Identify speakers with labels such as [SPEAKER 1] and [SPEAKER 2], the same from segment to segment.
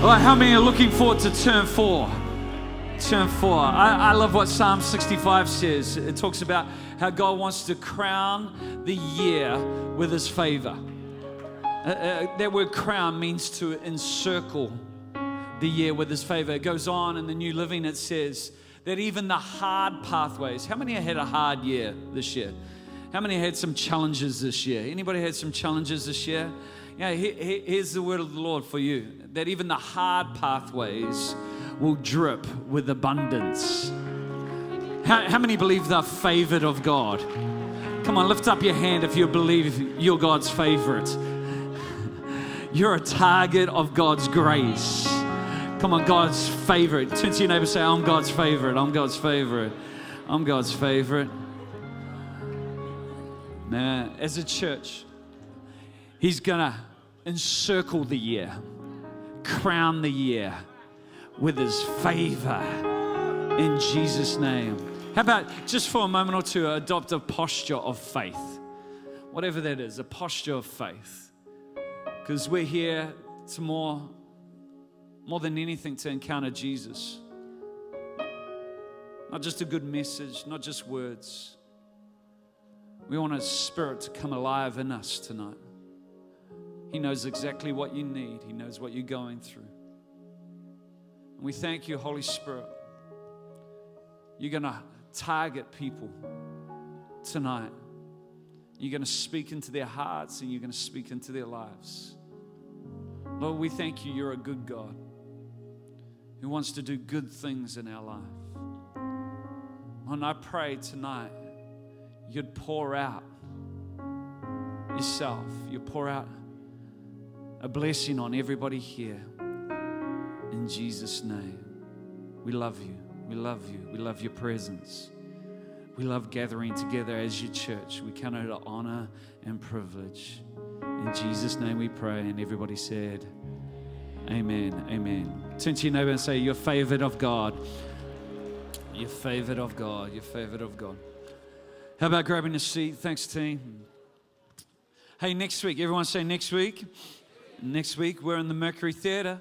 [SPEAKER 1] All right, how many are looking forward to turn four? Turn four. I, I love what Psalm 65 says. It talks about how God wants to crown the year with his favor. Uh, uh, that word crown means to encircle the year with his favor. It goes on in the New Living, it says that even the hard pathways, how many had a hard year this year? How many had some challenges this year? Anybody had some challenges this year? Yeah, here's the word of the Lord for you that even the hard pathways will drip with abundance. How, how many believe they're favored of God? Come on, lift up your hand if you believe you're God's favorite. You're a target of God's grace. Come on, God's favorite. Turn to your neighbor say, I'm God's favorite. I'm God's favorite. I'm God's favorite. Man, as a church, He's going to encircle the year, crown the year with his favor in Jesus' name. How about just for a moment or two, adopt a posture of faith? Whatever that is, a posture of faith. Because we're here to more, more than anything to encounter Jesus. Not just a good message, not just words. We want a spirit to come alive in us tonight. He knows exactly what you need, He knows what you're going through. And we thank you, Holy Spirit. You're going to target people tonight. You're going to speak into their hearts and you're going to speak into their lives. Lord, we thank you. You're a good God who wants to do good things in our life. And I pray tonight you'd pour out yourself, you pour out a blessing on everybody here. In Jesus' name. We love you. We love you. We love your presence. We love gathering together as your church. We count it an honor and privilege. In Jesus' name we pray. And everybody said, Amen. Amen. Turn to your neighbor and say, You're favored of God. You're favored of God. You're favored of God. How about grabbing a seat? Thanks, team. Hey, next week, everyone say next week. Next week, we're in the Mercury Theatre.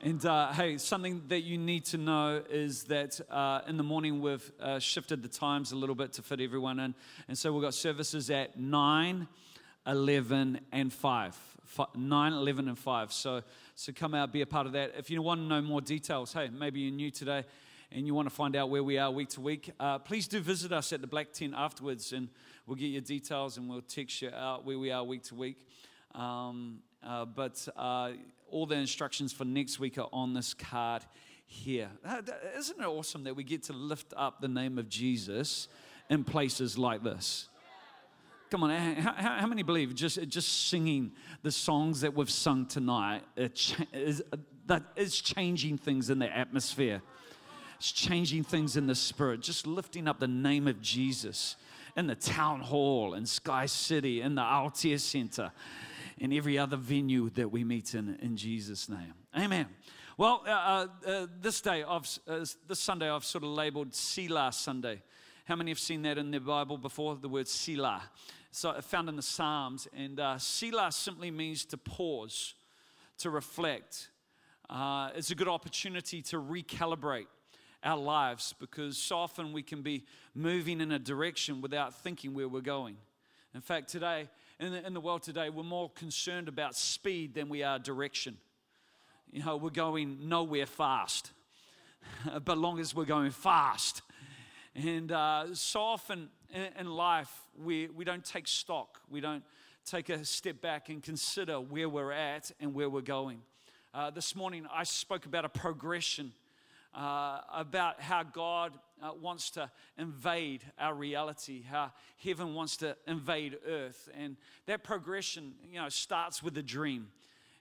[SPEAKER 1] And uh, hey, something that you need to know is that uh, in the morning we've uh, shifted the times a little bit to fit everyone in. And so we've got services at 9, 11, and 5. 9, 11, and 5. So, so come out, be a part of that. If you want to know more details, hey, maybe you're new today and you want to find out where we are week to week, uh, please do visit us at the Black Tent afterwards. And We'll get your details and we'll text you out where we are week to week. Um, uh, but uh, all the instructions for next week are on this card here. Uh, isn't it awesome that we get to lift up the name of Jesus in places like this? Come on, how, how, many believe just, just singing the songs that we've sung tonight is, that is changing things in the atmosphere? It's changing things in the spirit, just lifting up the name of Jesus in the town hall, in Sky City, in the Aotea Center, in every other venue that we meet in, in Jesus' name. Amen. Well, uh, uh, uh this day, of uh, this Sunday, I've sort of labeled Selah Sunday. How many have seen that in the Bible before? The word Selah. So found in the Psalms. And uh, Selah simply means to pause, to reflect. Uh, it's a good opportunity to recalibrate our lives because so often we can be moving in a direction without thinking where we're going. In fact, today, in the, in the world today, we're more concerned about speed than we are direction. You know, we're going nowhere fast, but long as we're going fast. And uh, so often in, in life, we, we don't take stock. We don't take a step back and consider where we're at and where we're going. Uh, this morning, I spoke about a progression uh, about how God uh, wants to invade our reality, how heaven wants to invade earth. And that progression, you know, starts with a dream.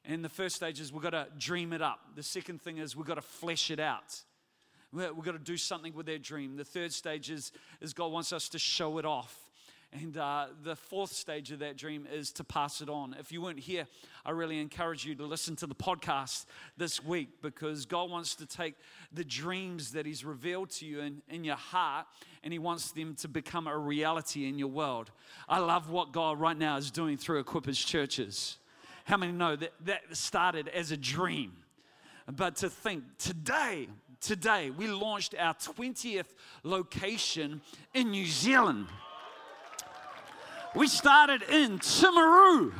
[SPEAKER 1] And the first stage is we've got to dream it up. The second thing is we've got to flesh it out. We've got to do something with that dream. The third stage is, is God wants us to show it off. And uh, the fourth stage of that dream is to pass it on. If you weren't here, I really encourage you to listen to the podcast this week because God wants to take the dreams that He's revealed to you in, in your heart and He wants them to become a reality in your world. I love what God right now is doing through Equippers churches. How many know that that started as a dream? But to think today, today, we launched our 20th location in New Zealand. We started in Timaru.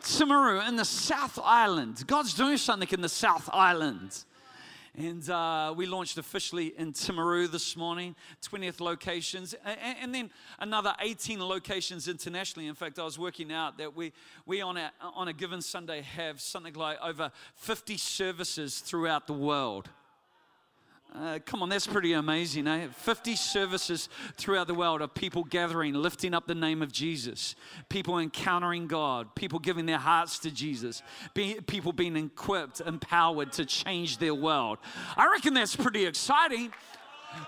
[SPEAKER 1] Timaru in the South Island. God's doing something in the South Island. And uh, we launched officially in Timaru this morning, 20th locations, and, and, then another 18 locations internationally. In fact, I was working out that we, we on, a, on a given Sunday have something like over 50 services throughout the world. Uh, come on, that's pretty amazing. Eh? 50 services throughout the world of people gathering, lifting up the name of Jesus, people encountering God, people giving their hearts to Jesus, be, people being equipped, empowered to change their world. I reckon that's pretty exciting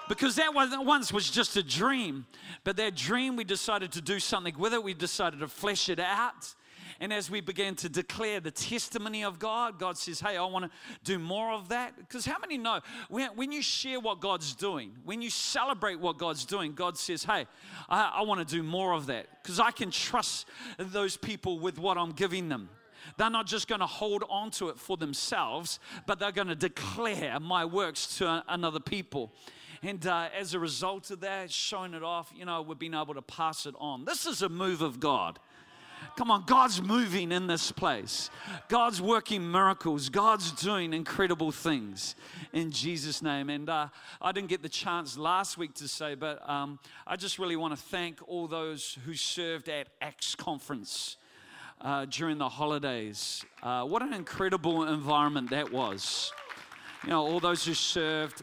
[SPEAKER 1] because that once was just a dream. But that dream, we decided to do something with it, we decided to flesh it out. And as we began to declare the testimony of God, God says, Hey, I want to do more of that. Because how many know when, when you share what God's doing, when you celebrate what God's doing, God says, Hey, I, I want to do more of that. Because I can trust those people with what I'm giving them. They're not just going to hold on to it for themselves, but they're going to declare my works to another people. And uh, as a result of that, showing it off, you know, we've been able to pass it on. This is a move of God. Come on, God's moving in this place. God's working miracles. God's doing incredible things in Jesus' name. And uh, I didn't get the chance last week to say, but um, I just really want to thank all those who served at Acts Conference uh, during the holidays. Uh, what an incredible environment that was. You know, all those who served,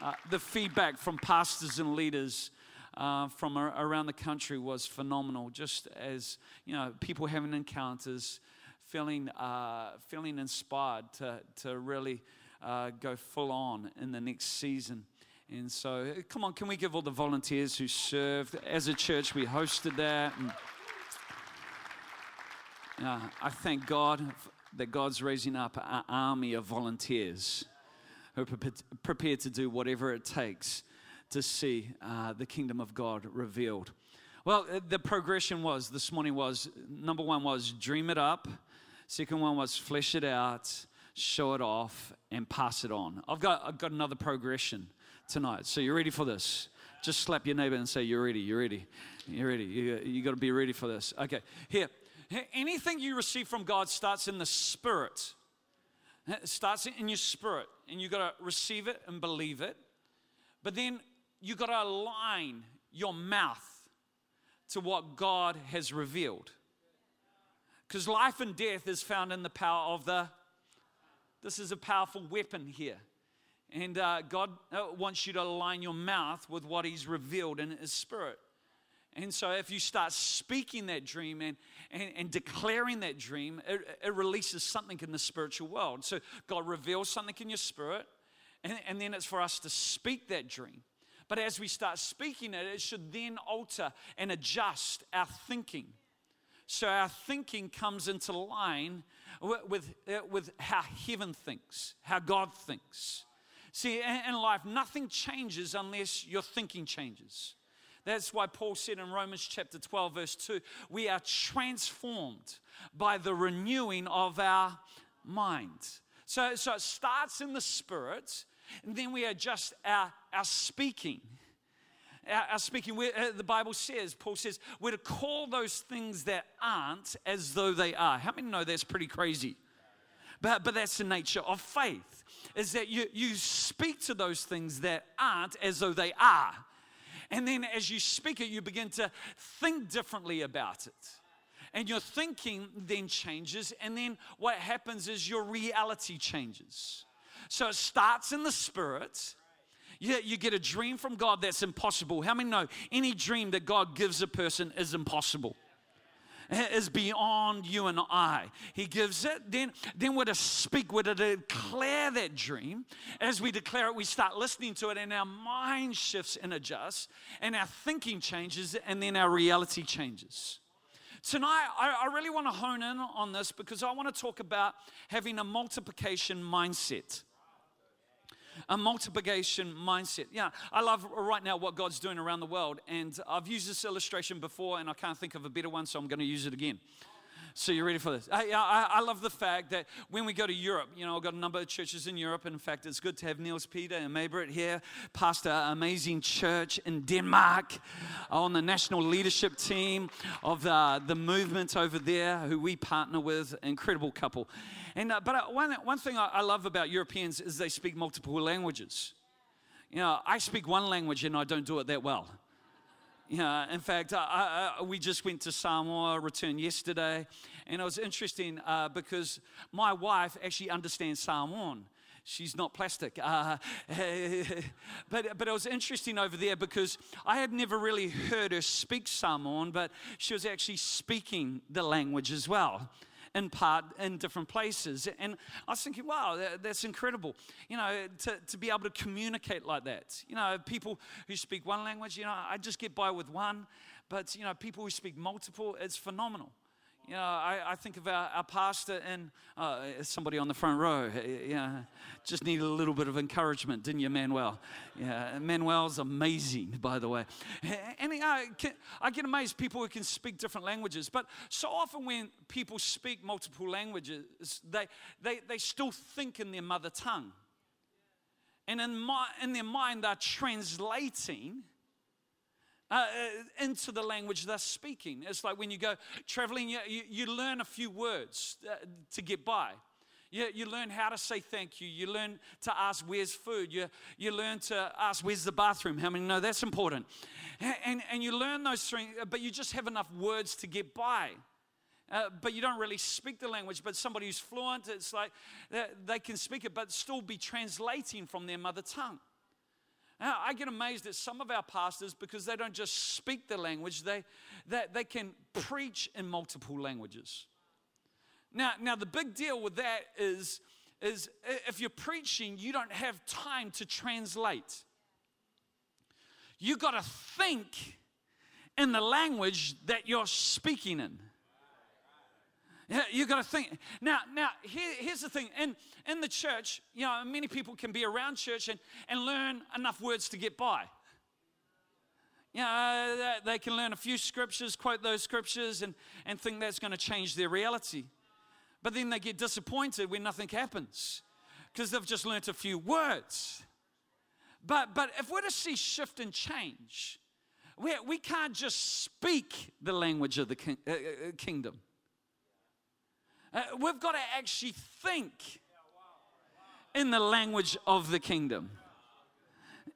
[SPEAKER 1] uh, the feedback from pastors and leaders uh, from around the country was phenomenal. Just as you know, people having encounters, feeling uh, feeling inspired to to really uh, go full on in the next season. And so, come on, can we give all the volunteers who served as a church? We hosted that. And, uh, I thank God that God's raising up an army of volunteers who are prepared to do whatever it takes to see uh, the kingdom of God revealed. Well, uh, the progression was this morning was number one was dream it up, second one was flesh it out, show it off, and pass it on. I've got, I've got another progression tonight. So, you're ready for this? Just slap your neighbor and say, You're ready, you're ready, you're ready. You, you got to be ready for this. Okay, here. Anything you receive from God starts in the spirit. It starts in your spirit, and you got to receive it and believe it. But then you got to align your mouth to what God has revealed. Because life and death is found in the power of the. This is a powerful weapon here. And uh, God uh, wants you to align your mouth with what He's revealed in His Spirit. And so, if you start speaking that dream and, and, and declaring that dream, it, it, releases something in the spiritual world. So, God reveals something in your spirit, and, and then it's for us to speak that dream. But as we start speaking it, it should then alter and adjust our thinking. So our thinking comes into line with, with, uh, how heaven thinks, how God thinks. See, in life, nothing changes unless your thinking changes. That's why Paul said in Romans chapter 12, verse 2, we are transformed by the renewing of our mind. So, so it starts in the spirit, and then we adjust our, our speaking. Our, our speaking, uh, the Bible says, Paul says, we're to call those things that aren't as though they are. How many know that's pretty crazy? But, but that's the nature of faith, is that you, you speak to those things that aren't as though they are. And then as you speak it, you begin to think differently about it. And your thinking then changes, and then what happens is your reality changes. So it starts in the spirit. You, you get a dream from God that's impossible. How many know any dream that God gives a person is impossible? is beyond you and I. He gives it, then, then we're to speak, we're to declare that dream. As we declare it, we start listening to it, and our mind shifts and adjusts, and our thinking changes, and then our reality changes. Tonight, I, I really want to hone in on this because I want to talk about having a multiplication mindset a multiplication mindset. Yeah, I love right now what God's doing around the world, and I've used this illustration before, and I can't think of a better one, so I'm going to use it again. So you're ready for this? I, I, I, love the fact that when we go to Europe, you know, I've got a number of churches in Europe. In fact, it's good to have Niels Peter and Maybrit here, pastor amazing church in Denmark, on the national leadership team of the, the movement over there, who we partner with. Incredible couple. And, uh, but uh, one, one thing I, I love about Europeans is they speak multiple languages. You know, I speak one language and I don't do it that well. You know, in fact, I, I, we just went to Samoa, returned yesterday, and it was interesting uh, because my wife actually understands Samoan. She's not plastic. Uh, but, but it was interesting over there because I had never really heard her speak Samoan, but she was actually speaking the language as well in part in different places. And I was thinking, wow, that, that's incredible. You know, to, to be able to communicate like that. You know, people who speak one language, you know, I just get by with one. But, you know, people who speak multiple, it's phenomenal. You know, I, I think of our, our pastor and uh, somebody on the front row. Yeah, just needed a little bit of encouragement, didn't you, Manuel? Yeah, Manuel's amazing, by the way. And I, can, I get amazed people who can speak different languages. But so often when people speak multiple languages, they, they, they still think in their mother tongue. And in, my, in their mind, they're translating uh, uh, into the language they're speaking. It's like when you go traveling, you, you, learn a few words uh, to get by. You, you learn how to say thank you. You learn to ask, Where's food? You, you learn to ask, Where's the bathroom? How many know that's important? And, and you learn those things, but you just have enough words to get by. Uh, but you don't really speak the language. But somebody who's fluent, it's like they, they can speak it, but still be translating from their mother tongue. Now, I get amazed at some of our pastors because they don't just speak the language, they, they, they can preach in multiple languages. Now, now, the big deal with that is, is if you're preaching, you don't have time to translate. You got to think in the language that you're speaking in. You got to think. Now, now here, here's the thing. In, in the church, you know, many people can be around church and, and learn enough words to get by. You know, they can learn a few scriptures, quote those scriptures, and, and think that's going to change their reality. But then they get disappointed when nothing happens because they've just learnt a few words. But, but if we're to see shift and change, we, we can't just speak the language of the king, uh, uh kingdom. Uh, we've got to actually think in the language of the kingdom.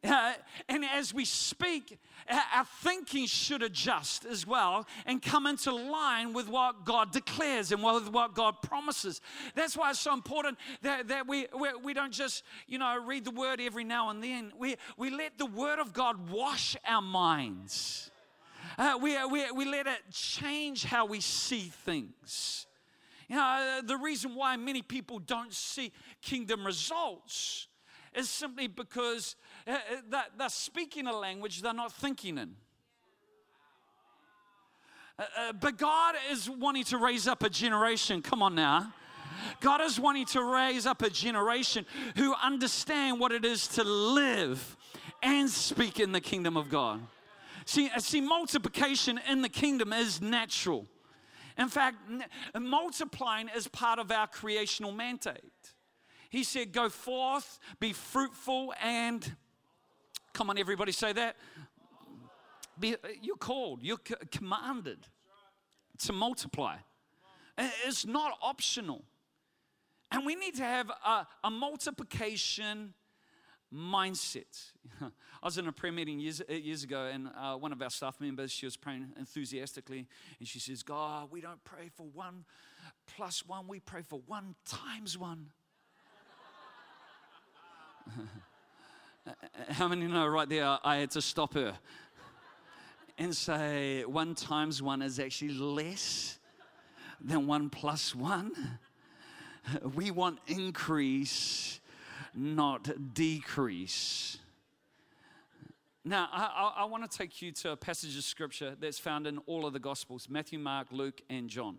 [SPEAKER 1] Uh, and as we speak, our thinking should adjust as well and come into line with what God declares and with what God promises. That's why it's so important that, that we, we, we don't just, you know, read the word every now and then. We, we let the word of God wash our minds. Uh, we, we, we let it change how we see things. You know, uh, the reason why many people don't see kingdom results is simply because uh, uh, they're speaking a language they're not thinking in. But God is wanting to raise up a generation. Come on now. God is wanting to raise up a generation who understand what it is to live and speak in the kingdom of God. See, see, multiplication in the kingdom is natural. In fact, multiplying is part of our creational mandate. He said, Go forth, be fruitful, and come on, everybody say that. Be, you're called, you're commanded to multiply. It's not optional. And we need to have a, a multiplication mindset. I was in a prayer meeting years, years ago, and uh, one of our staff members, she was praying enthusiastically, and she says, God, we don't pray for one plus one, we pray for one times one. How many know right there I had to stop her and say, one times one is actually less than one plus one? We want increase not decrease. Now, I, I, want to take you to a passage of scripture that's found in all of the Gospels Matthew, Mark, Luke, and John.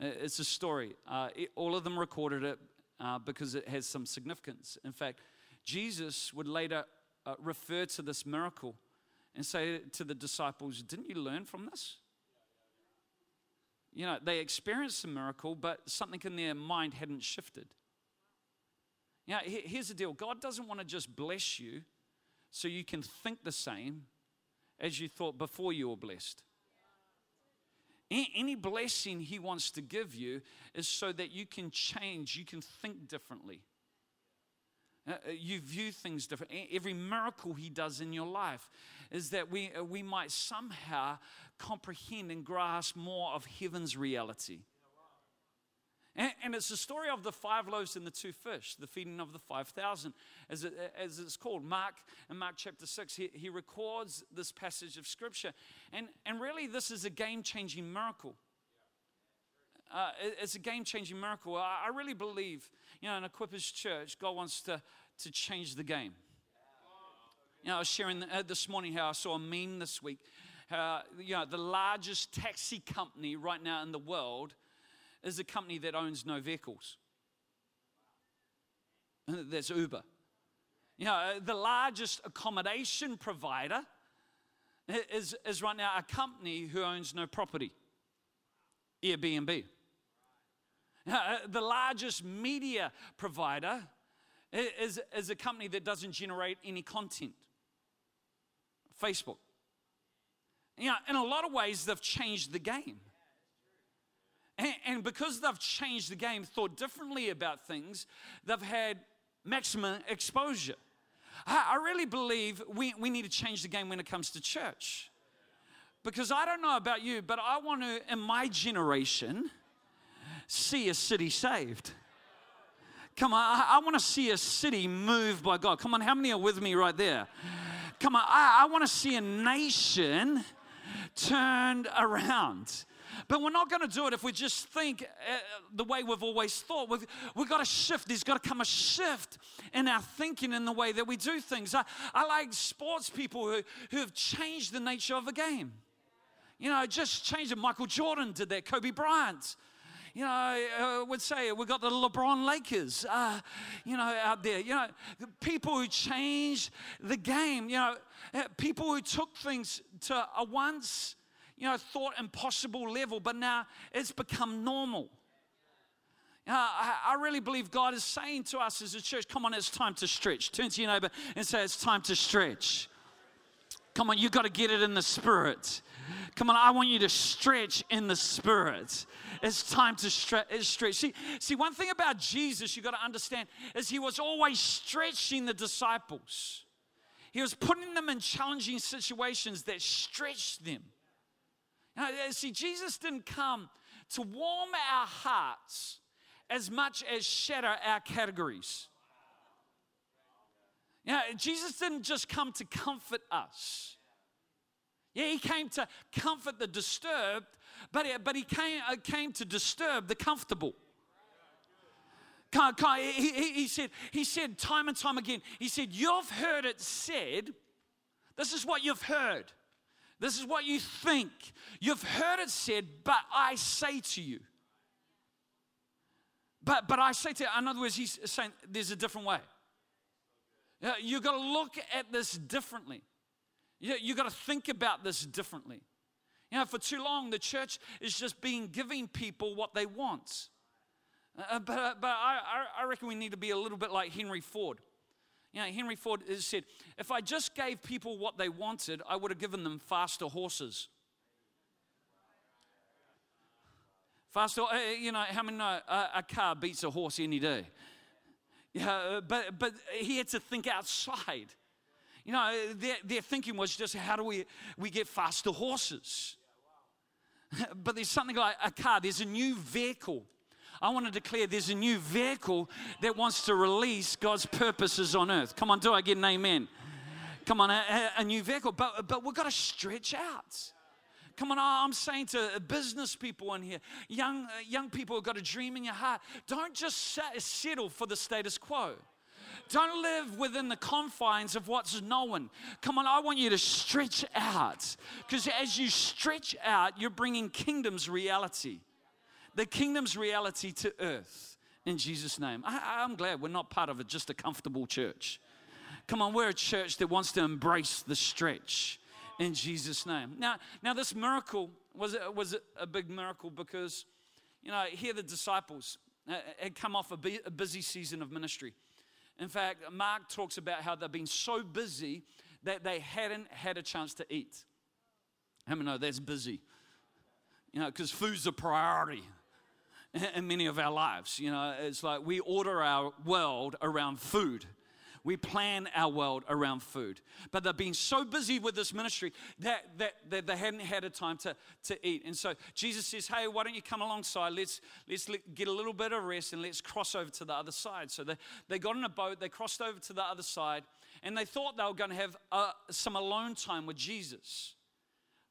[SPEAKER 1] It's a story. Uh, it, all of them recorded it uh, because it has some significance. In fact, Jesus would later uh, refer to this miracle and say to the disciples, Didn't you learn from this? You know, they experienced the miracle, but something in their mind hadn't shifted. Know, here's the deal God doesn't want to just bless you so you can think the same as you thought before you were blessed. Any blessing He wants to give you is so that you can change, you can think differently. Uh, uh, you view things different. Every miracle He does in your life is that we, uh, we might somehow comprehend and grasp more of heaven's reality. And, and, it's the story of the five loaves and the two fish, the feeding of the 5,000, as, it, as it's called. Mark, in Mark chapter 6, he, he records this passage of scripture. And, and really, this is a game changing miracle. Uh, it's a game changing miracle. I, I, really believe, you know, in Equippers Church, God wants to, to change the game. You know, I was sharing uh, this morning how I saw a meme this week. How, you know, the largest taxi company right now in the world is a company that owns no vehicles. That's Uber. You know, the largest accommodation provider is, is right now a company who owns no property Airbnb. Uh, the largest media provider is, is a company that doesn't generate any content Facebook. You know, in a lot of ways, they've changed the game. And, and because they've changed the game, thought differently about things, they've had maximum exposure. I, I really believe we, we need to change the game when it comes to church. Because I don't know about you, but I want to, in my generation, see a city saved. Come on, I, I want to see a city moved by God. Come on, how many are with me right there? Come on, I, I want to see a nation turned around. But we're not going to do it if we just think uh, the way we've always thought. We've, we've got to shift. There's got to come a shift in our thinking in the way that we do things. I, I like sports people who, who have changed the nature of a game. You know, just changed it. Michael Jordan did that, Kobe Bryant you know, I would say we've got the LeBron Lakers, uh, you know, out there. You know, people who changed the game. You know, uh, people who took things to a once you know, thought impossible level, but now it's become normal. I, I really believe God is saying to us as a church, come on, it's time to stretch. Turn to your neighbor and say, it's time to stretch. Come on, you've got to get it in the spirit. Come on, I want you to stretch in the spirit. It's time to stretch. stretch. See, see, one thing about Jesus you've got to understand is he was always stretching the disciples. He was putting them in challenging situations that stretched them. Now, see, Jesus didn't come to warm our hearts as much as shatter our categories. Yeah, Jesus didn't just come to comfort us. Yeah, he came to comfort the disturbed, but, but he came, uh, came to disturb the comfortable. He, he, said, he said time and time again, he said, You've heard it said, this is what you've heard. This is what you think. You've heard it said, but I say to you. But, but I say to you, in other words, he's saying there's a different way. You've got to look at this differently. You've got to think about this differently. You know, for too long, the church is just being giving people what they want. Uh, but but I, I reckon we need to be a little bit like Henry Ford. You know, Henry Ford has said, if I just gave people what they wanted, I would have given them faster horses. Faster, uh, you know, how many know a, a car beats a horse any day? Yeah, uh, but, but he had to think outside. You know, their, their thinking was just how do we, we get faster horses? But there's something like a car, there's a new vehicle I want to declare there's a new vehicle that wants to release God's purposes on earth. Come on, do I get an amen? Come on, a, a new vehicle. But, but we've got to stretch out. Come on, I'm saying to business people in here, young, uh, young people have got a dream in your heart. Don't just settle for the status quo. Don't live within the confines of what's known. Come on, I want you to stretch out. Because as you stretch out, you're bringing kingdom's reality the kingdom's reality to earth in Jesus' name. I, am glad we're not part of a, just a comfortable church. Come on, we're a church that wants to embrace the stretch in Jesus' name. Now, now this miracle was was a big miracle? Because, you know, here the disciples uh, had come off a, busy season of ministry. In fact, Mark talks about how they've been so busy that they hadn't had a chance to eat. How many know that's busy? You know, because food's a priority in many of our lives. You know, it's like we order our world around food. We plan our world around food. But they've been so busy with this ministry that, that, that they hadn't had a time to, to eat. And so Jesus says, Hey, why don't you come alongside? Let's, let's get a little bit of rest and let's cross over to the other side. So they, they got in a boat, they crossed over to the other side, and they thought they were going to have uh, some alone time with Jesus.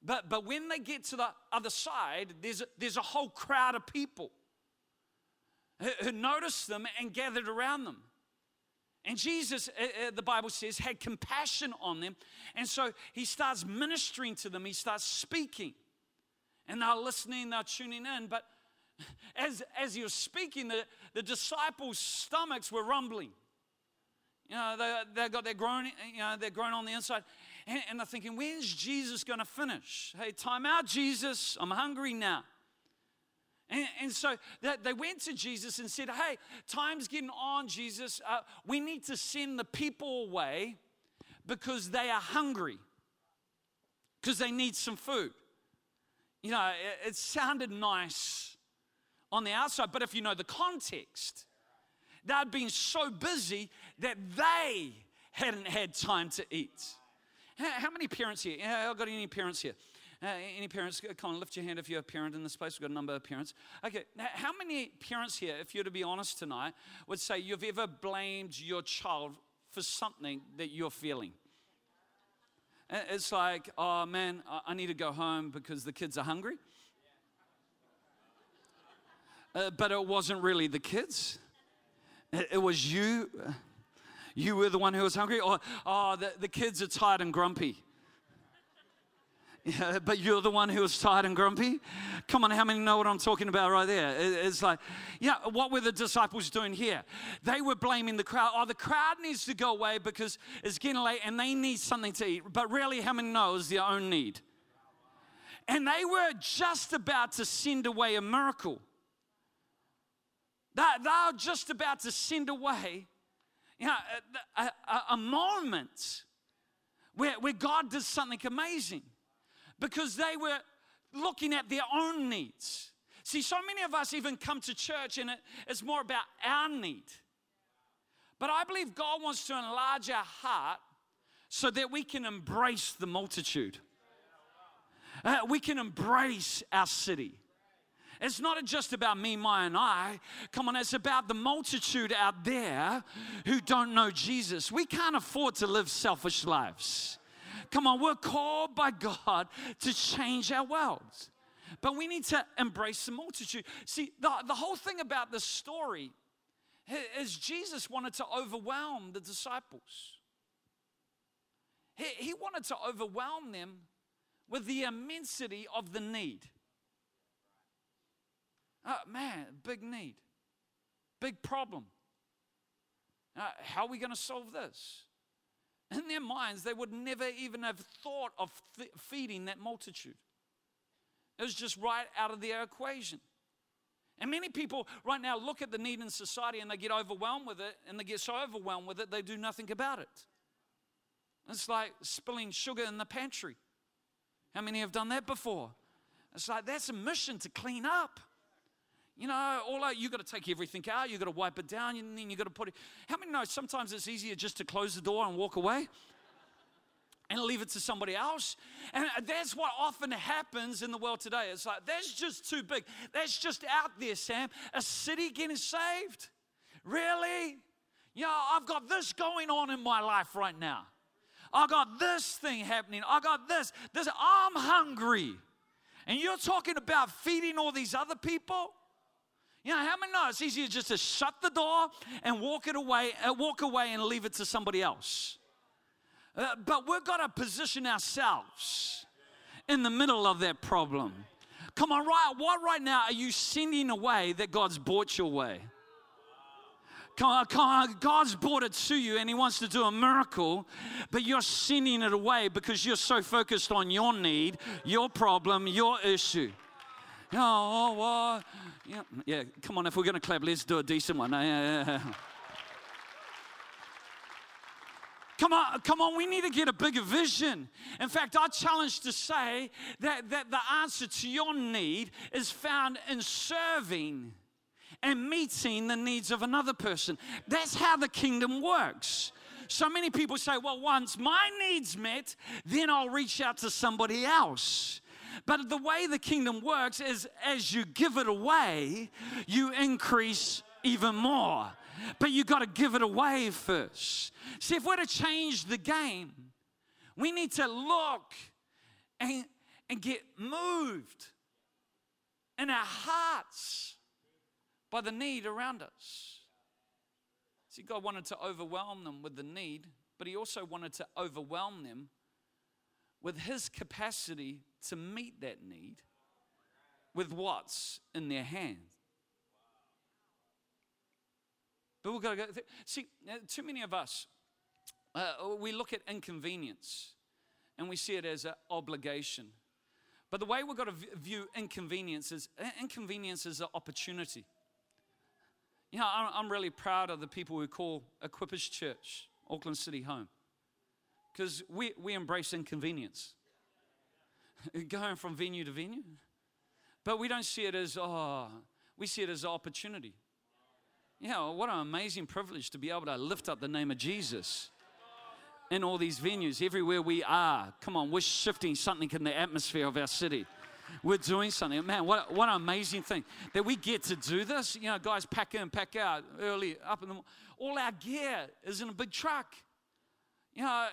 [SPEAKER 1] But, but when they get to the other side, there's there's a whole crowd of people who, noticed them and gathered around them. And Jesus, uh, uh, the Bible says, had compassion on them. And so he starts ministering to them, he starts speaking. And they're listening, they're tuning in. But as, as he was speaking, the, the disciples' stomachs were rumbling. You know, they, they got their groan, you know, they're grown on the inside. And, and they're thinking, when's Jesus going to finish? Hey, time out, Jesus. I'm hungry now. And, and so they went to Jesus and said, Hey, time's getting on, Jesus. Uh, we need to send the people away because they are hungry, because they need some food. You know, it, it sounded nice on the outside, but if you know the context, they'd been so busy that they hadn't had time to eat. How many parents here? I've got any parents here? Uh, any parents, come on, lift your hand if you're a parent in this place. We've got a number of parents. Okay, how many parents here, if you're to be honest tonight, would say you've ever blamed your child for something that you're feeling? It's like, oh man, I need to go home because the kids are hungry. Uh, but it wasn't really the kids, it, it was you. You were the one who was hungry, or oh, the, the kids are tired and grumpy. But you're the one who was tired and grumpy. Come on, how many know what I'm talking about right there? It's like, yeah, what were the disciples doing here? They were blaming the crowd. Oh, the crowd needs to go away because it's getting late and they need something to eat. But really, how many know it's their own need? And they were just about to send away a miracle. They, they were just about to send away you know, a, a, a moment where, where God does something amazing because they were looking at their own needs. See, so many of us even come to church and it's more about our need. But I believe God wants to enlarge our heart so that we can embrace the multitude. Uh, we can embrace our city. It's not just about me, my, and I. Come on, it's about the multitude out there who don't know Jesus. We can't afford to live selfish lives. Come on, we're called by God to change our worlds. But we need to embrace the multitude. See, the, the whole thing about this story is Jesus wanted to overwhelm the disciples. He, he wanted to overwhelm them with the immensity of the need. Oh, man, big need, big problem. Uh, how are we going to solve this? In their minds, they would never even have thought of th- feeding that multitude. It was just right out of their equation. And many people right now look at the need in society and they get overwhelmed with it, and they get so overwhelmed with it, they do nothing about it. It's like spilling sugar in the pantry. How many have done that before? It's like that's a mission to clean up. You know, all out, you've got to take everything out, you've got to wipe it down, and then you've got to put it. How many know sometimes it's easier just to close the door and walk away? and leave it to somebody else. And that's what often happens in the world today. It's like, that's just too big. That's just out there, Sam. A city getting saved? Really? Yeah, I've got this going on in my life right now. I got this thing happening. I got this. This. I'm hungry. And you're talking about feeding all these other people? You know, how many know it's easier just to shut the door and walk it away, uh, walk away and leave it to somebody else. Uh, but we've got to position ourselves in the middle of that problem. Come on, right? What right now are you sending away that God's brought your way? Come on, come on, God's brought it to you and He wants to do a miracle, but you're sending it away because you're so focused on your need, your problem, your issue. Oh, well, yeah, yeah. Come on, if we're going to clap, let's do a decent one. Yeah, yeah, Come on, come on, we need to get a bigger vision. In fact, I challenge to say that, that the answer to your need is found in serving and meeting the needs of another person. That's how the kingdom works. So many people say, well, once my needs met, then I'll reach out to somebody else. But the way the kingdom works is as you give it away, you increase even more. But you got to give it away first. See, if we're to change the game, we need to look and, and get moved in our hearts by the need around us. See, God wanted to overwhelm them with the need, but He also wanted to overwhelm them with His capacity to meet that need with what's in their hands. But we've got to go. See, uh, too many of us, uh, we look at inconvenience and we see it as an obligation. But the way we've got to view inconvenience is inconvenience is an opportunity. You know, I'm really proud of the people who call Equippers Church Auckland City home because we, we embrace inconvenience, going from venue to venue. But we don't see it as, oh, we see it as opportunity. Know, what an amazing privilege to be able to lift up the name of Jesus in all these venues, everywhere we are. Come on, we're shifting something in the atmosphere of our city. We're doing something. Man, what, what an amazing thing that we get to do this. You know, guys pack in, pack out early, up in the morning. All our gear is in a big truck. You know,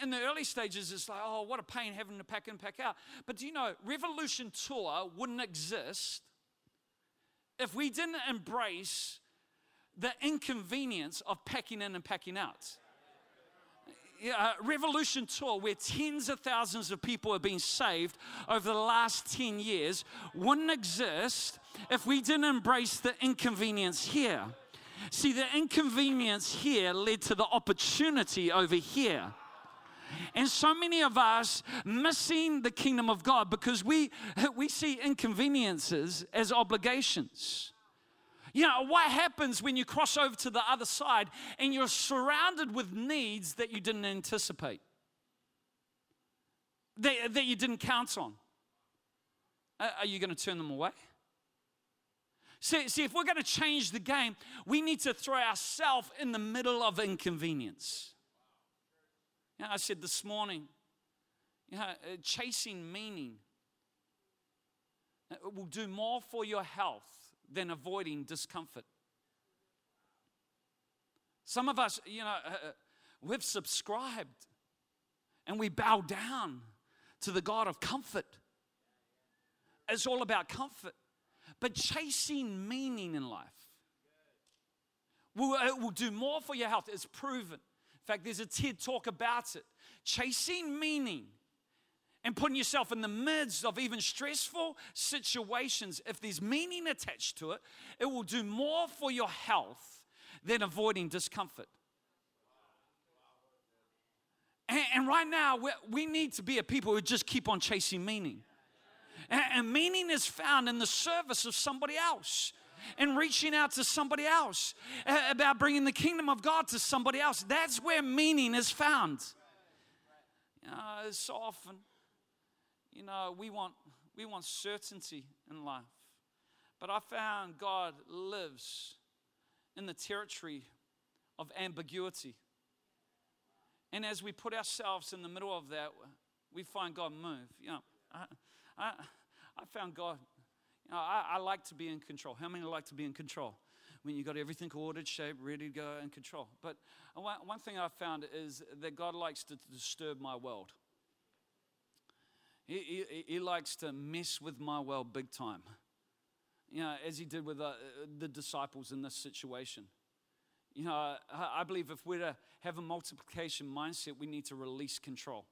[SPEAKER 1] in the early stages, it's like, oh, what a pain having to pack in, pack out. But do you know, Revolution Tour wouldn't exist if we didn't embrace the inconvenience of packing in and packing out uh, Revolution Tour, where tens of thousands of people have been saved over the last 10 years, wouldn't exist if we didn't embrace the inconvenience here. See, the inconvenience here led to the opportunity over here. And so many of us missing the kingdom of God because we, we see inconveniences as obligations. You know, what happens when you cross over to the other side and you're surrounded with needs that you didn't anticipate, that, that you didn't count on? Are you going to turn them away? See, see, if we're going to change the game, we need to throw ourselves in the middle of inconvenience. You know, I said this morning, you know, uh, chasing meaning will do more for your health than avoiding discomfort. Some of us, you know, uh, uh, we've subscribed and we bow down to the God of comfort. It's all about comfort. But chasing meaning in life will, it will do more for your health. It's proven. In fact, there's a TED talk about it. Chasing meaning and putting yourself in the midst of even stressful situations, if there's meaning attached to it, it will do more for your health than avoiding discomfort. And, and right now, we need to be a people who just keep on chasing meaning. And, meaning is found in the service of somebody else and reaching out to somebody else about bringing the kingdom of God to somebody else. That's where meaning is found. You know, so often you know, we want, we want certainty in life. But I found God lives in the territory of ambiguity. And as we put ourselves in the middle of that, we find God move. You know, I, I, I found God, you know, I, I like to be in control. How many like to be in control? When you got everything ordered, shaped, ready to go in control. But one, one thing I found is that God likes to disturb my world. He, he, he likes to mess with my world big time. You know, as he did with uh, the disciples in this situation. You know, I, I believe if we're to have a multiplication mindset, we need to release control.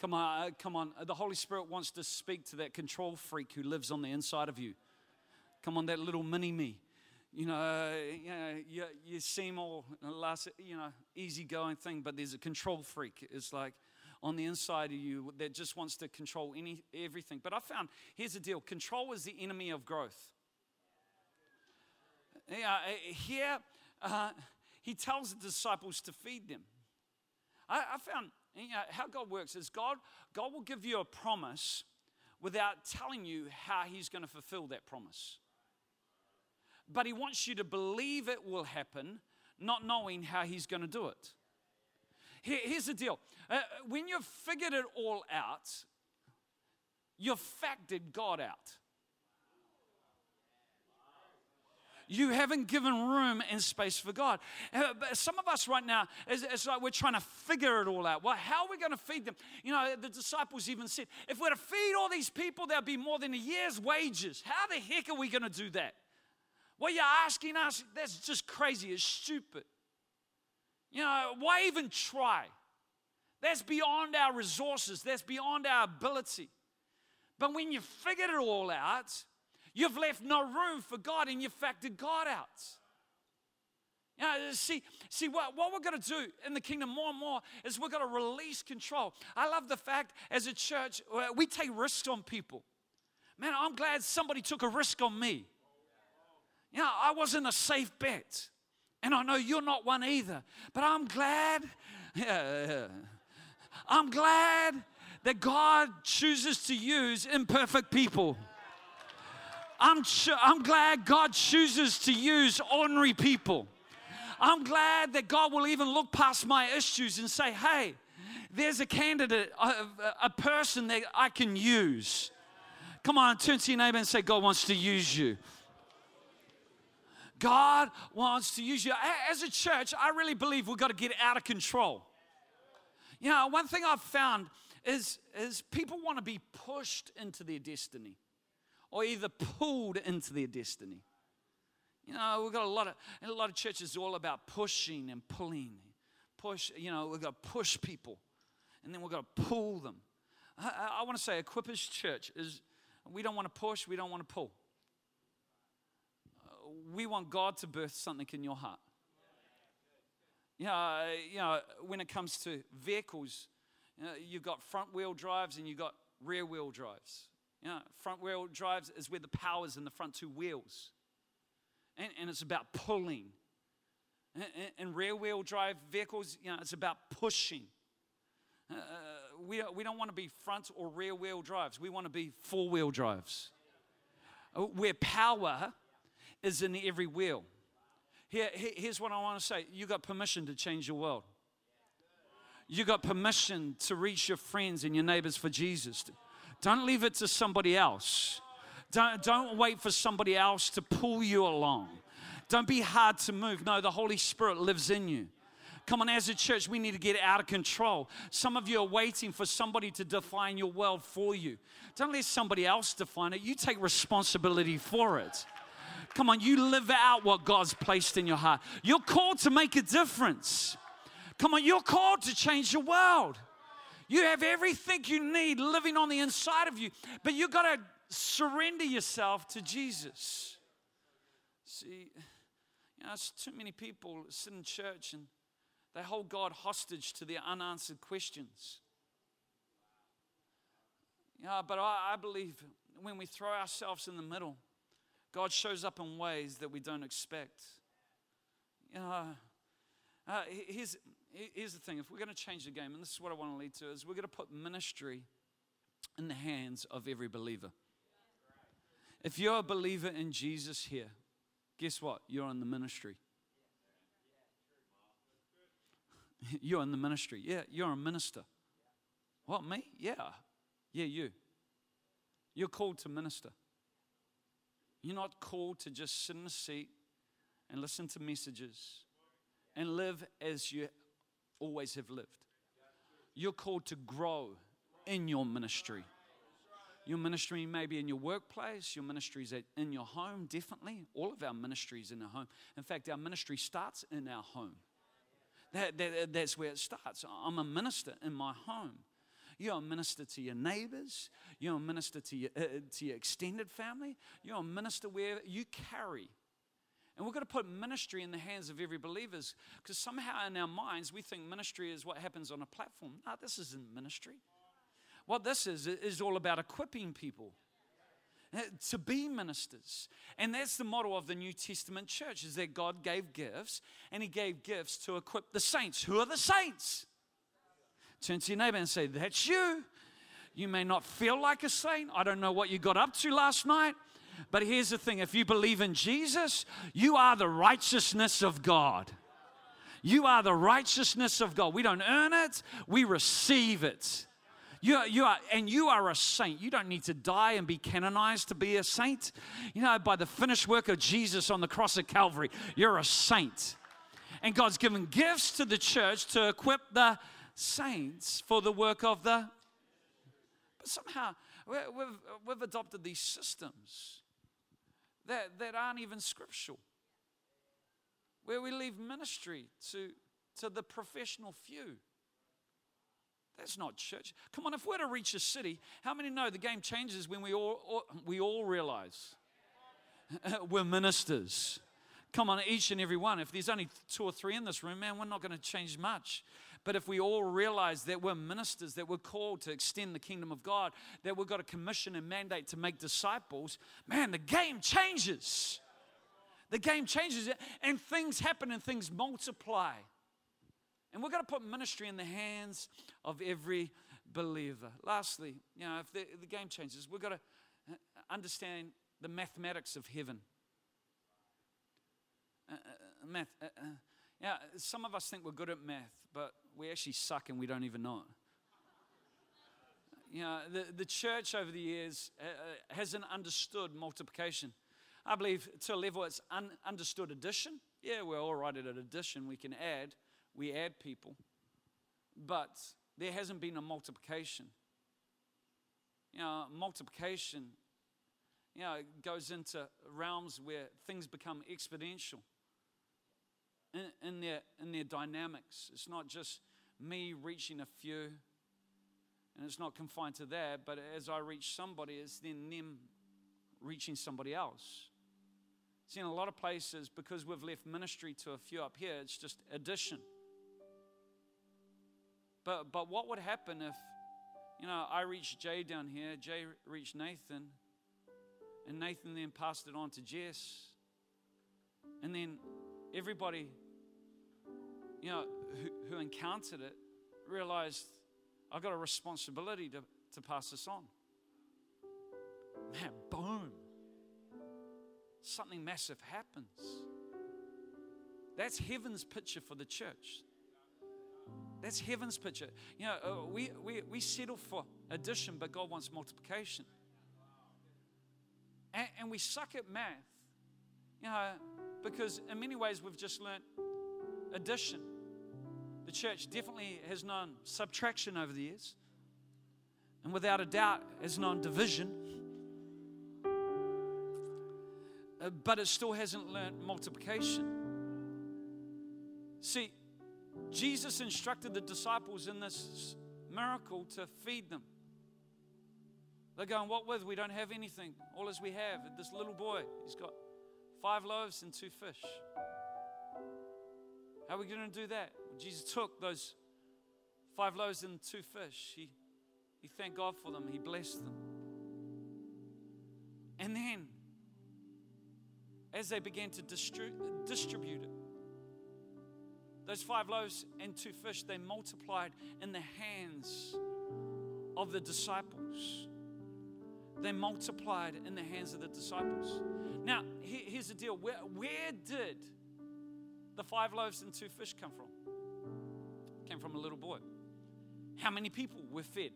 [SPEAKER 1] Come on, uh, come on. The Holy Spirit wants to speak to that control freak who lives on the inside of you. Come on, that little mini me. you know, you, know you, you seem all last, you know, easygoing thing, but there's a control freak. It's like on the inside of you that just wants to control any everything. But I found here's the deal: control is the enemy of growth. Yeah, here uh, he tells the disciples to feed them. I, I found you know, how God works is God God will give you a promise without telling you how He's going to fulfill that promise. But He wants you to believe it will happen, not knowing how He's going to do it. Here, here's the deal uh, when you've figured it all out, you've factored God out. You haven't given room and space for God. Uh, some of us right now, it's, like we're trying to figure it all out. Well, how are we going to feed them? You know, the disciples even said, if we're to feed all these people, there'll be more than a year's wages. How the heck are we going to do that? What you're asking us, that's just crazy. It's stupid. You know, why even try? That's beyond our resources, that's beyond our ability. But when you figured it all out, You've left no room for God and you've factored God out. You know, see, see what, what we're going to do in the kingdom more and more is we're going to release control. I love the fact as a church, uh, we take risks on people. Man, I'm glad somebody took a risk on me. You know, I wasn't a safe bet. And I know you're not one either. But I'm glad, yeah, I'm glad that God chooses to use imperfect people. I'm, I'm glad God chooses to use ordinary people. I'm glad that God will even look past my issues and say, hey, there's a candidate, a, a person that I can use. Come on, turn to your neighbor and say, God wants to use you. God wants to use you. As a church, I really believe we've got to get out of control. You know, one thing I've found is, is people want to be pushed into their destiny or either pulled into their destiny. You know, we've got a lot of a lot of churches all about pushing and pulling. Push, you know, we've got to push people, and then we've got to pull them. I, I want to say, Equippers Church is we don't want to push, we don't want to pull. we want God to birth something in your heart. You know, you know when it comes to vehicles, you you've got front wheel drives and you've got rear wheel drives. You know, front wheel drives is where the power is in the front two wheels. And, and it's about pulling. And, and rear wheel drive vehicles, you know, it's about pushing. Uh, we, we don't want to be front or rear wheel drives. We want to be four wheel drives. Uh, where power is in every wheel. Here, here's what I want to say you got permission to change your world. You got permission to reach your friends and your neighbors for Jesus. Don't leave it to somebody else. Don't, don't wait for somebody else to pull you along. Don't be hard to move. No, the Holy Spirit lives in you. Come on, as a church, we need to get out of control. Some of you are waiting for somebody to define your world for you. Don't let somebody else define it. You take responsibility for it. Come on, you live out what God's placed in your heart. You're called to make a difference. Come on, you're called to change the world. You have everything you need living on the inside of you, but you've got to surrender yourself to Jesus. See, you know, too many people sit in church and they hold God hostage to their unanswered questions. Yeah, but I, I believe when we throw ourselves in the middle, God shows up in ways that we don't expect. Know, uh, here's, here's the thing if we're going to change the game, and this is what I want to lead to, is we're going to put ministry in the hands of every believer. If you're a believer in Jesus here, guess what? You're in the ministry. You're in the ministry. Yeah, you're a minister. What, me? Yeah. Yeah, you. You're called to minister. You're not called to just sit in a seat and listen to messages and live as you always have lived. You're called to grow in your ministry. Your ministry may be in your workplace, your ministry is in your home, definitely. All of our ministries in our home. In fact, our ministry starts in our home. That, that, that's where it starts. I'm a minister in my home. You're a minister to your neighbors. You're a minister to your, uh, to your extended family. You're a minister where you carry And we're going to put ministry in the hands of every believer because somehow in our minds we think ministry is what happens on a platform. No, this isn't ministry. What this is, is all about equipping people uh, to be ministers. And that's the model of the New Testament church is that God gave gifts and he gave gifts to equip the saints. Who are the saints? Turn to your neighbor and say, That's you. You may not feel like a saint. I don't know what you got up to last night. But here's the thing if you believe in Jesus, you are the righteousness of God. You are the righteousness of God. We don't earn it, we receive it. You are, you are, and you are a saint. You don't need to die and be canonized to be a saint. You know, by the finished work of Jesus on the cross of Calvary, you're a saint. And God's given gifts to the church to equip the saints for the work of the. But somehow, we've, we've adopted these systems that, that aren't even scriptural, where we leave ministry to, to the professional few. That's not church. Come on, if we're to reach a city, how many know the game changes when we all, all we all realize we're ministers? Come on, each and every one. If there's only two or three in this room, man, we're not going to change much. But if we all realize that we're ministers, that we're called to extend the kingdom of God, that we've got a commission and mandate to make disciples, man, the game changes. The game changes and things happen and things multiply. And we're going to put ministry in the hands of every believer. Lastly, you know, if the, the game changes, we've got to understand the mathematics of heaven. Uh, uh, math. Uh, uh, yeah, some of us think we're good at math, but we actually suck and we don't even know it. You know, the, the church over the years uh, uh, hasn't understood multiplication. I believe to a level it's un- understood addition. Yeah, we're all right at addition. We can add, we add people. But there hasn't been a multiplication. You know, multiplication, you know, goes into realms where things become exponential in, in, their, in their dynamics. It's not just me reaching a few, and it's not confined to that, but as I reach somebody, it's then them reaching somebody else. See, in a lot of places, because we've left ministry to a few up here, it's just addition. But, but what would happen if, you know, I reached Jay down here, Jay reached Nathan, and Nathan then passed it on to Jess, and then everybody you know, who, who encountered it realized I've got a responsibility to, to pass this on. Man, boom. Something massive happens. That's heaven's picture for the church. That's heaven's picture. You know, uh, we, we, we settle for addition, but God wants multiplication. And, and we suck at math, you know, because in many ways we've just learned addition. The church definitely has known subtraction over the years, and without a doubt has known division. Uh, but it still hasn't learned multiplication. See, Jesus instructed the disciples in this miracle to feed them. They're going, What with? We don't have anything. All as we have, this little boy, he's got five loaves and two fish. How are we going to do that? Well, Jesus took those five loaves and two fish. He, he thanked God for them. He blessed them. And then, as they began to distri- distribute it, those five loaves and two fish, they multiplied in the hands of the disciples. They multiplied in the hands of the disciples. Now, here's the deal where, where did the five loaves and two fish come from? Came from a little boy. How many people were fed?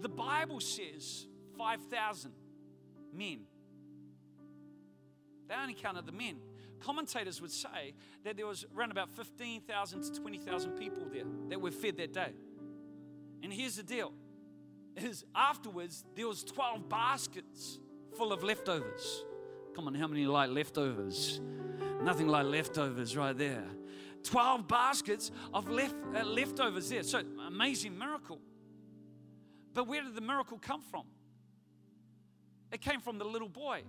[SPEAKER 1] The Bible says 5,000 men. They only counted the men. Commentators would say that there was around about 15,000 to 20,000 people there that were fed that day. And here's the deal is afterwards there was 12 baskets full of leftovers. Come on, how many like leftovers? Nothing like leftovers right there. 12 baskets of left, uh, leftovers there. So, amazing miracle. But where did the miracle come from? It came from the little boy.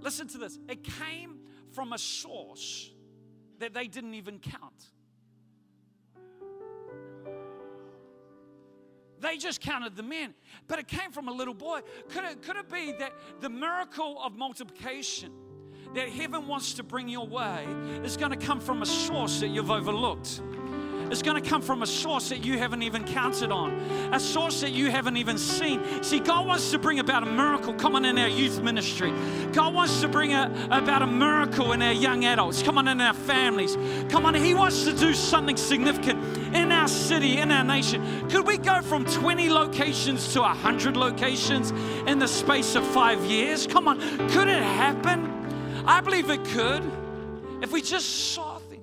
[SPEAKER 1] listen to this, it came from a source that they didn't even count. They just counted the men, but it came from a little boy. Could it, could it be that the miracle of multiplication that heaven wants to bring your way is going to come from a source that you've overlooked? It's going to come from a source that you haven't even counted on, a source that you haven't even seen. See, God wants to bring about a miracle. Come on in our youth ministry. God wants to bring a, about a miracle in our young adults. Come on in our families. Come on, He wants to do something significant in our city, in our nation. Could we go from 20 locations to 100 locations in the space of five years? Come on, could it happen? I believe it could. If we just saw things,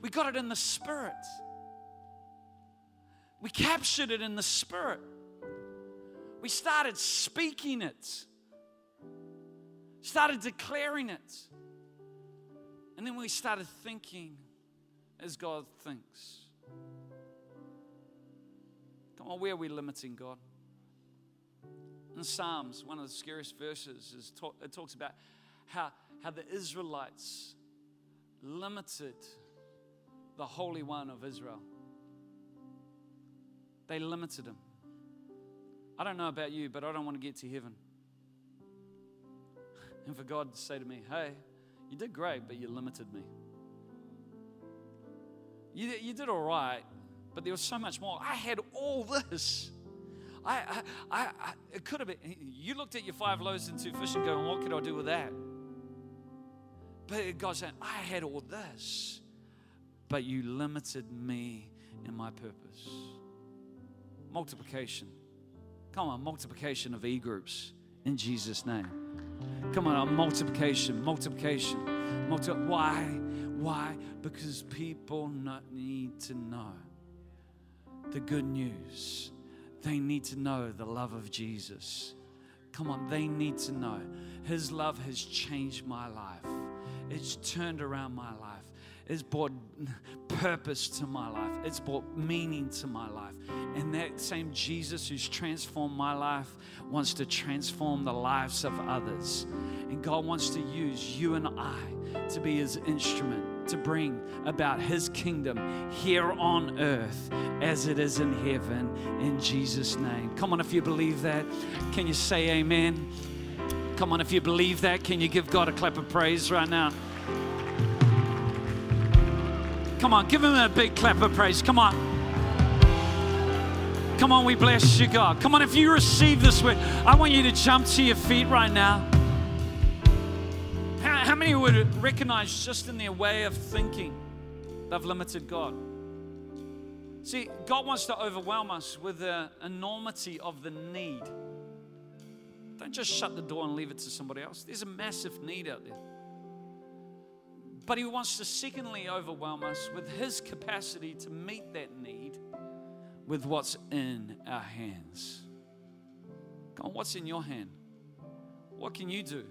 [SPEAKER 1] we got it in the Spirit. We captured it in the Spirit. We started speaking it, started declaring it. And then we started thinking as God thinks. Come on, where are we limiting God? In Psalms, one of the scariest verses, is talk, it talks about how, how the Israelites limited the Holy One of Israel. They limited him. I don't know about you, but I don't want to get to heaven. And for God to say to me, hey, you did great, but you limited me. You, you did all right, but there was so much more. I had all this. I, I, I, I, it could have been. You looked at your five loaves and two fish and going, what could I do with that? God said, I had all this but you limited me in my purpose. Multiplication. Come on, multiplication of e groups in Jesus' name. Come on, multiplication, multiplication. Multi- Why? Why? Because people need to know the good news. They need to know the love of Jesus. Come on, they need to know His love has changed my life, it's turned around my life. It's brought purpose to my life. It's brought meaning to my life. And that same Jesus who's transformed my life wants to transform the lives of others. And God wants to use you and I to be his instrument to bring about his kingdom here on earth as it is in heaven in Jesus' name. Come on, if you believe that, can you say amen? Come on, if you believe that, can you give God a clap of praise right now? Come on, give him a big clap of praise. Come on. Come on, we bless you, God. Come on, if you receive this word, I want you to jump to your feet right now. How, how many would recognize just in their way of thinking they've limited God? See, God wants to overwhelm us with the enormity of the need. Don't just shut the door and leave it to somebody else. There's a massive need out there. But He wants to, secondly, overwhelm us with His capacity to meet that need with what's in our hands. Come on, what's in your hand? What can you do?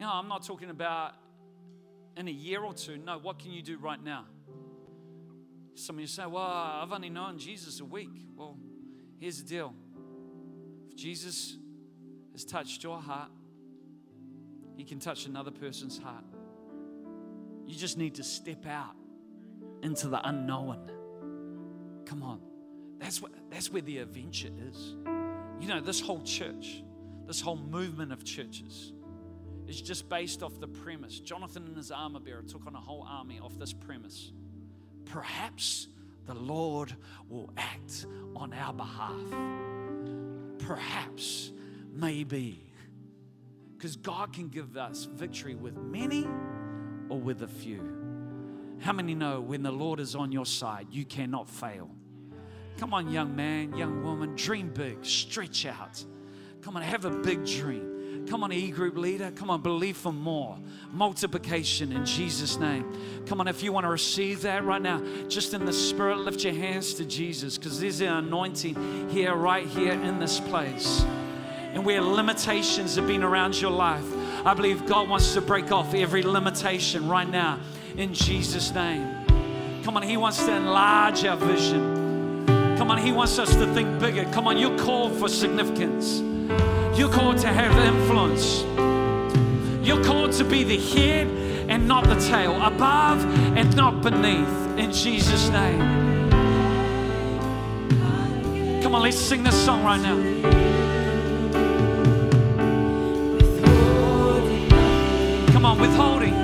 [SPEAKER 1] Know, I'm not talking about in a year or two. No, what can you do right now? Some of you say, Well, I've only known Jesus a week. Well, here's the deal Jesus has touched your heart, he can touch another person's heart. You just need to step out into the unknown. Come on. That's, what, that's where the adventure is. You know, this whole church, this whole movement of churches is just based off the premise. Jonathan and his armor bearer took on a whole army off this premise. Perhaps the Lord will act on our behalf. Perhaps, maybe. Because God can give us victory with many or with a few. How many know when the Lord is on your side, you cannot fail? Come on, young man, young woman, dream big, stretch out. Come on, have a big dream. Come on, e group leader. Come on, believe for more. Multiplication in Jesus' name. Come on, if you want to receive that right now, just in the spirit, lift your hands to Jesus because there's an anointing here, right here in this place. And where limitations have been around your life, I believe God wants to break off every limitation right now in Jesus' name. Come on, He wants to enlarge our vision. Come on, He wants us to think bigger. Come on, you're called for significance. You're called to have influence. You're called to be the head and not the tail, above and not beneath. In Jesus' name. Come on, let's sing this song right now. Come on, withholding.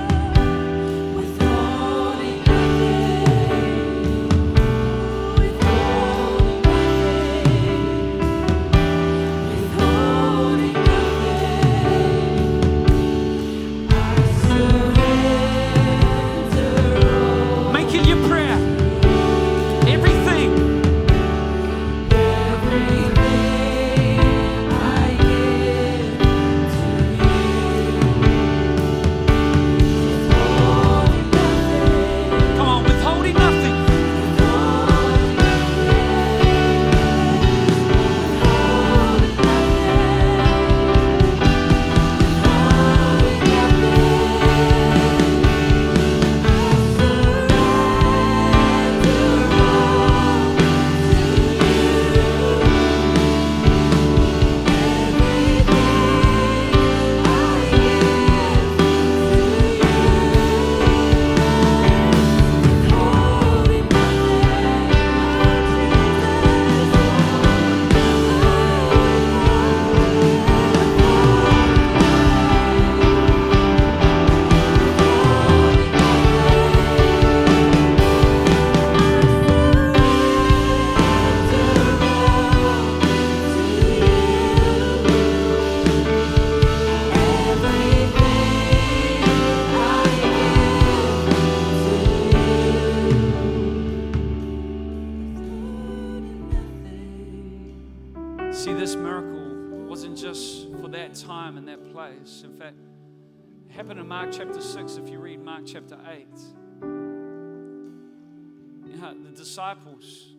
[SPEAKER 1] Disciples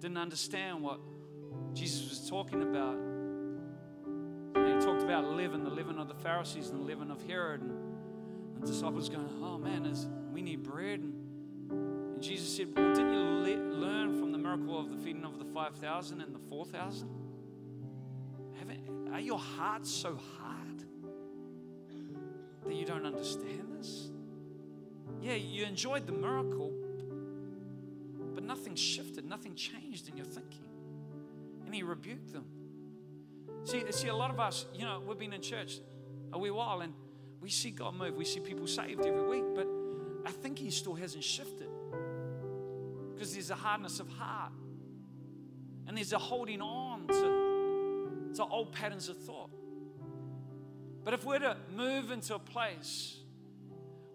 [SPEAKER 1] didn't understand what Jesus was talking about. And he talked about leaven, the leaven of the Pharisees and the leaven of Herod. And the disciples going, Oh man, we need bread. And, and Jesus said, Well, didn't you le- learn from the miracle of the feeding of the 5,000 and the 4,000? Are your hearts so hard that you don't understand this? Yeah, you enjoyed the miracle, but nothing shifted, nothing changed in your thinking. And he rebuked them. See, see, a lot of us, you know, we've been in church a wee while and we see God move. We see people saved every week, but our thinking still hasn't shifted because there's a hardness of heart and there's a holding on to, to old patterns of thought. But if we're to move into a place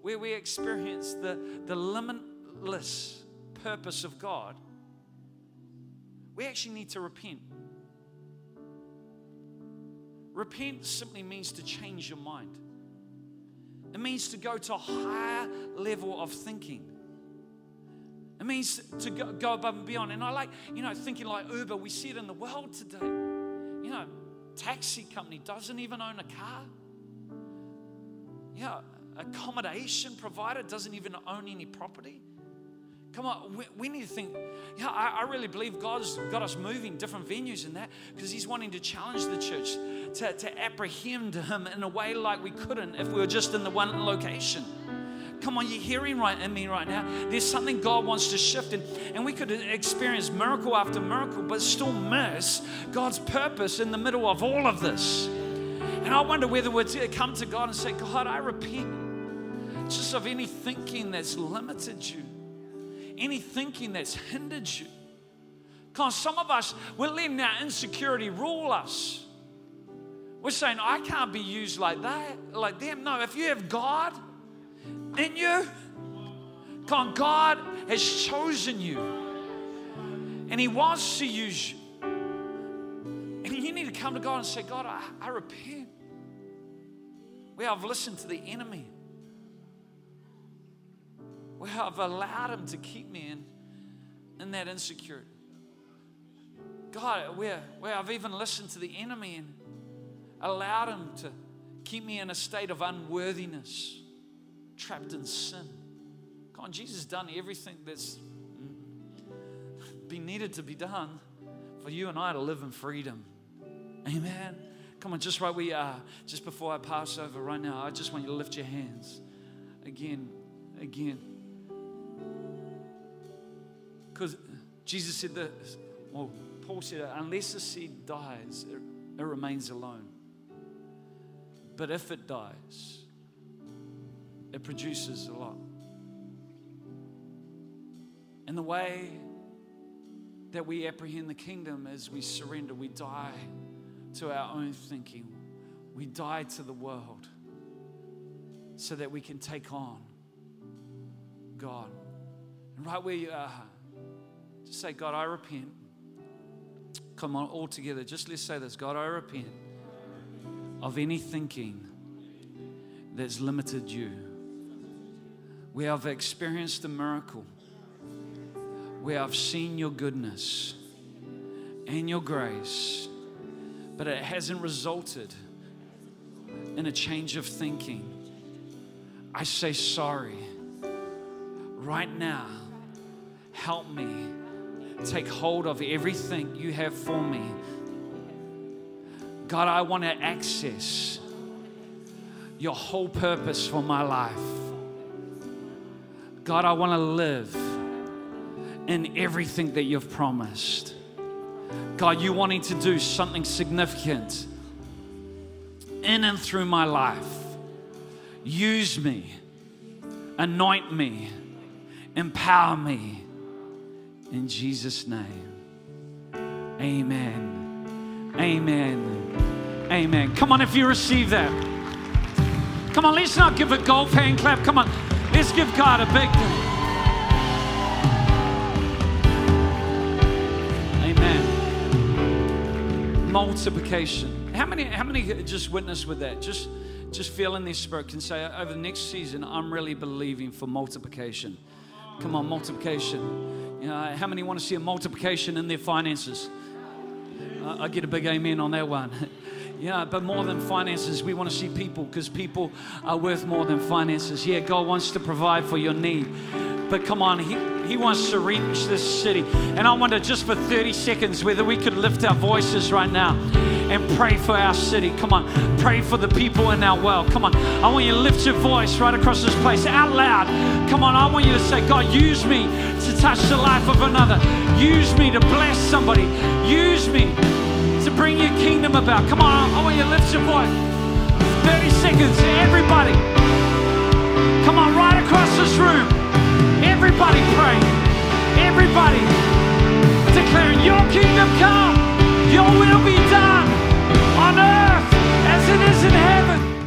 [SPEAKER 1] where we experience the, the limitless purpose of God, we actually need to repent. Repent simply means to change your mind. It means to go to a higher level of thinking. It means to go, go above and beyond. And I like, you know, thinking like Uber, we see it in the world today. You know, taxi company doesn't even own a car. Yeah, accommodation provider doesn't even own any property. Come on, we, we need to think. Yeah, I, I really believe God's got us moving different venues in that because He's wanting to challenge the church to, to apprehend Him in a way like we couldn't if we were just in the one location. Come on, you're hearing right in me right now. There's something God wants to shift, and, and we could experience miracle after miracle, but still miss God's purpose in the middle of all of this. And I wonder whether we'd come to God and say, God, I repent just of any thinking that's limited you any thinking that's hindered you. Because some of us, we're letting our insecurity rule us. We're saying, I can't be used like that, like them. No, if you have God in you, God, God has chosen you. And He wants to use you. And you need to come to God and say, God, I, I repent. Where I've listened to the enemy where I've allowed Him to keep me in, in that insecurity. God, where, where I've even listened to the enemy and allowed Him to keep me in a state of unworthiness, trapped in sin. Come on, Jesus done everything that's been needed to be done for you and I to live in freedom. Amen. Come on, just right where you are, just before I pass over right now, I just want you to lift your hands again, again. Because Jesus said that, well, Paul said, unless a seed dies, it, it remains alone. But if it dies, it produces a lot. And the way that we apprehend the kingdom is we surrender, we die to our own thinking, we die to the world so that we can take on God. And right where you are, say, God, I repent. Come on, all together. Just let's say this God, I repent of any thinking that's limited you. Where I've experienced a miracle, where I've seen your goodness and your grace, but it hasn't resulted in a change of thinking. I say sorry. Right now, help me take hold of everything you have for me. God, I want to access your whole purpose for my life. God, I want to live in everything that you've promised. God, you wanting to do something significant in and through my life. Use me, anoint me, empower me. In Jesus' name. Amen. Amen. Amen. Come on, if you receive that. Come on, let's not give a golf hand clap. Come on, let's give God a big. Amen. Multiplication. How many? How many just witness with that? Just, just feel in their spirit can say over the next season, I'm really believing for multiplication. Come on, multiplication. Know, how many want to see a multiplication in their finances? Uh, I get a big amen on that one. yeah, but more than finances, we want to see people because people are worth more than finances. Yeah, God wants to provide for your need. But come on, He, he wants to reach this city. And I wonder just for 30 seconds whether we could lift our voices right now and pray for our city. Come on, pray for the people in our world. Come on, I want you to lift your voice right across this place out loud. Come on, I want you to say, God, use me to touch the life of another. Use me to bless somebody. Use me to bring your kingdom about. Come on, I want you to lift your voice. 30 seconds, everybody. Come on, right across this room. Everybody pray. Everybody declaring your kingdom come, your will be done on earth as it is in heaven.